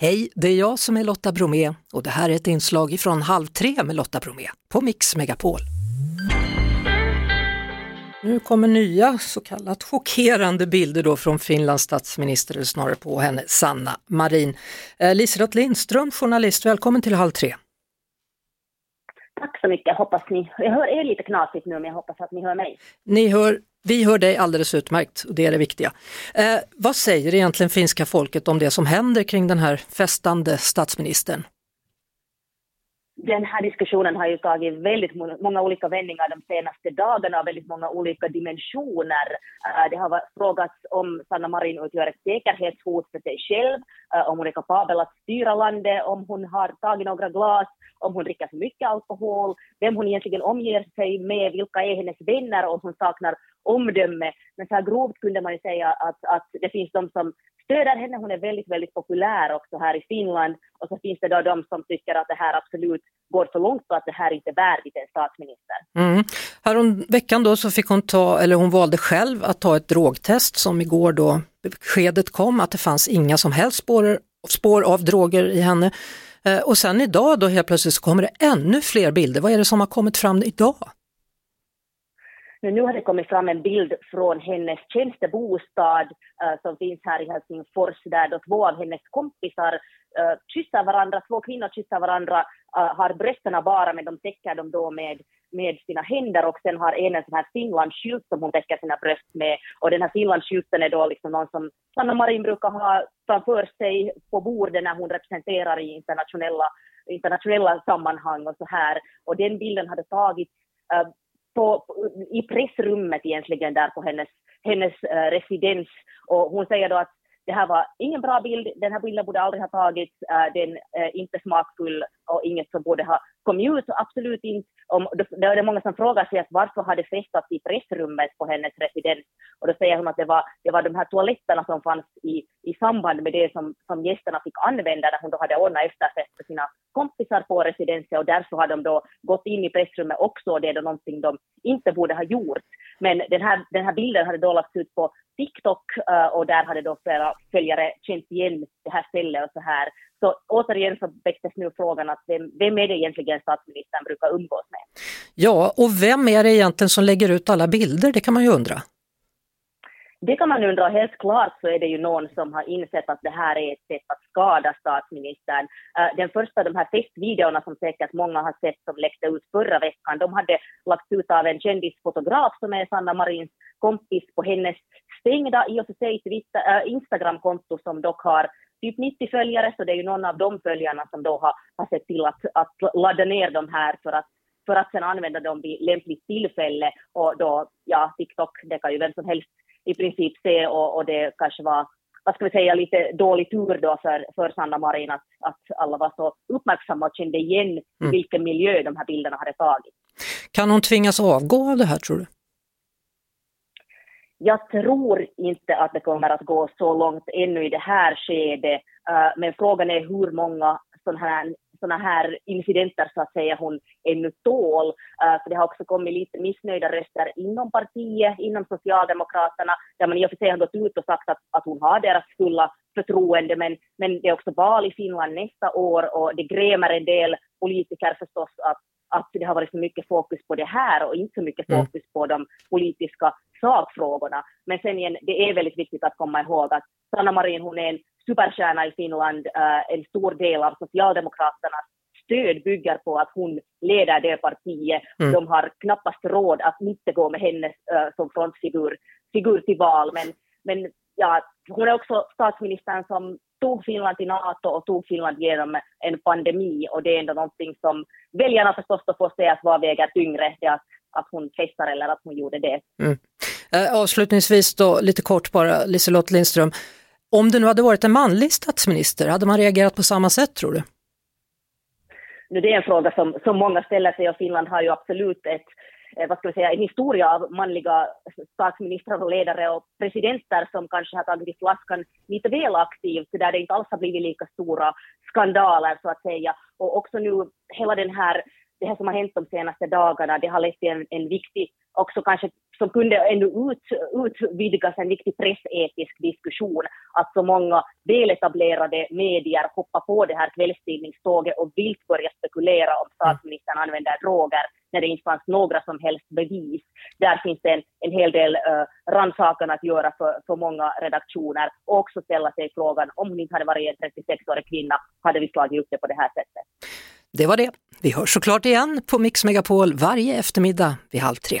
Hej, det är jag som är Lotta Bromé och det här är ett inslag från Halv tre med Lotta Bromé på Mix Megapol. Nu kommer nya så kallat chockerande bilder då från Finlands statsminister, eller snarare på henne, Sanna Marin. Eh, Liselott Lindström, journalist, välkommen till Halv tre. Tack så mycket, hoppas ni, jag hör er lite knasigt nu men jag hoppas att ni hör mig. Ni hör, vi hör dig alldeles utmärkt och det är det viktiga. Eh, vad säger egentligen finska folket om det som händer kring den här festande statsministern? Den här diskussionen har ju tagit väldigt många olika vändningar de senaste dagarna och väldigt många olika dimensioner. Eh, det har frågats om Sanna Marin utgör ett säkerhetshot för sig själv, eh, om hon är kapabel att styra landet, om hon har tagit några glas, om hon dricker för mycket alkohol, vem hon egentligen omger sig med, vilka är hennes vänner, om hon saknar omdöme. Men så här grovt kunde man ju säga att, att det finns de som stöder henne. Hon är väldigt, väldigt populär också här i Finland. Och så finns det då de som tycker att det här absolut går för långt och att det här inte är värdigt en statsminister. Mm. Härom veckan då så fick hon ta, eller hon valde själv att ta ett drogtest som igår då beskedet kom att det fanns inga som helst spår, spår av droger i henne. Eh, och sen idag då helt plötsligt så kommer det ännu fler bilder. Vad är det som har kommit fram idag? Men nu har det kommit fram en bild från hennes tjänstebostad uh, som finns här i Helsingfors där då två av hennes kompisar uh, kysser varandra, två kvinnor kysser varandra, uh, har brösten bara men de täcker dem då med, med sina händer och sen har en en sån här Finlandsskylt som hon täcker sina bröst med och den här Finlandsskylten är då liksom någon som Sanna Marin brukar ha framför sig på bordet när hon representerar i internationella internationella sammanhang och så här. Och den bilden hade tagits uh, på, i pressrummet egentligen där på hennes, hennes äh, residens. Och hon säger då att det här var ingen bra bild, den här bilden borde aldrig ha tagits, äh, den är inte smakfull och inget som borde ha kommit ut, absolut inte. Om, det är många som frågar sig att varför har det festats i pressrummet på hennes residens? Och då säger hon att det var, det var de här toaletterna som fanns i, i samband med det som, som gästerna fick använda när hon då hade ordnat efterfest för sina kompisar på residensen och därför har de då gått in i pressrummet också och det är då någonting de inte borde ha gjort. Men den här, den här bilden hade då lagts ut på TikTok eh, och där hade då flera följare känt igen det här stället och så här. Så återigen så väcktes nu frågan att vem, vem är det egentligen statsministern brukar umgås med? Ja, och vem är det egentligen som lägger ut alla bilder? Det kan man ju undra. Det kan man undra. Helt klart så är det ju någon som har insett att det här är ett sätt att skada statsministern. Uh, den första, de här festvideorna som säkert många har sett som läckte ut förra veckan, de hade lagts ut av en kändisfotograf som är Sanna Marins kompis på hennes stängda, i och för sig uh, Instagramkonto som dock har typ 90 följare, så det är ju någon av de följarna som då har, har sett till att, att ladda ner de här för att för att sen använda dem vid lämpligt tillfälle och då, ja, TikTok, det kan ju vem som helst i princip se och, och det kanske var vad ska vi säga, lite dålig tur då för, för Sanna Marin att, att alla var så uppmärksamma och kände igen mm. vilken miljö de här bilderna hade tagit. Kan hon tvingas avgå av det här tror du? Jag tror inte att det kommer att gå så långt ännu i det här skedet, eh, men frågan är hur många sådana här, sådana här incidenter så att säga hon ännu tål. Uh, för det har också kommit lite missnöjda röster inom partiet, inom Socialdemokraterna, där man i och för sig har gått ut och sagt att, att hon har deras fulla förtroende, men, men det är också val i Finland nästa år och det grämer en del politiker förstås att att det har varit så mycket fokus på det här och inte så mycket mm. fokus på de politiska sakfrågorna. Men sen igen, det är väldigt viktigt att komma ihåg att Sanna Marin, hon är en superstjärna i Finland, uh, en stor del av Socialdemokraternas stöd bygger på att hon leder det partiet. Mm. De har knappast råd att inte gå med henne uh, som frontfigur figur till val, men, men ja, hon är också statsministern som tog Finland till NATO och tog Finland genom en pandemi och det är ändå någonting som väljarna förstås då får se att vad väger tyngre, det att, att hon festar eller att hon gjorde det. Mm. Eh, avslutningsvis då, lite kort bara, Liselott Lindström. Om det nu hade varit en manlig statsminister, hade man reagerat på samma sätt tror du? Nu, det är en fråga som, som många ställer sig och Finland har ju absolut ett Eh, vad ska vi säga, en historia av manliga statsministrar och ledare och presidenter som kanske har tagit i flaskan lite väl aktivt, där det inte alls har blivit lika stora skandaler så att säga. Och också nu hela den här, det här som har hänt de senaste dagarna, det har lett till en, en viktig också kanske som kunde ändå ut, utvidgas en viktig pressetisk diskussion, att så många väletablerade medier hoppar på det här kvällstidningståget och vilt börjar spekulera om statsministern använder droger när det inte fanns några som helst bevis. Där finns det en, en hel del uh, rannsakan att göra för, för många redaktioner och också ställa sig frågan om hon inte hade varit en 36-årig kvinna hade vi slagit upp det på det här sättet. Det var det. Vi hörs såklart igen på Mix Megapol varje eftermiddag vid halv tre.